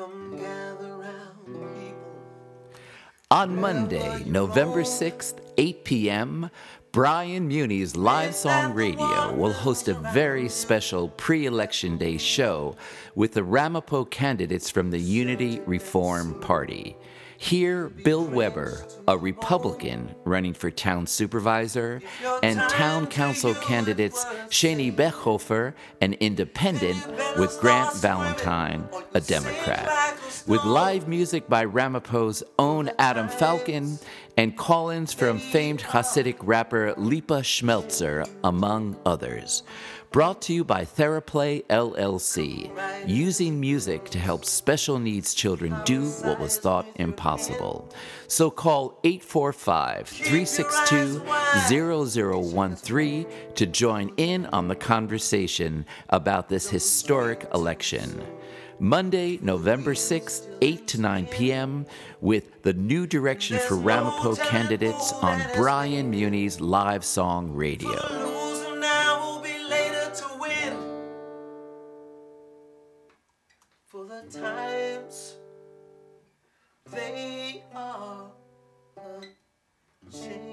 Come gather round, people. On Monday, November 6th, 8 p.m., Brian Muni's Live Song Radio will host a very special pre election day show with the Ramapo candidates from the Unity Reform Party. Hear Bill Weber, a Republican running for town supervisor, and town council candidates Shani Bechhofer, an independent, with Grant Valentine, a Democrat. With live music by Ramapo's own Adam Falcon and call ins from famed Hasidic rapper Lipa Schmeltzer, among others. Brought to you by Theraplay LLC, using music to help special needs children do what was thought impossible. So call 845 362 0013 to join in on the conversation about this historic election. Monday, November 6th, 8 to 9 p.m., with the New Direction for Ramapo candidates on Brian Muni's Live Song Radio. for the times they are a change.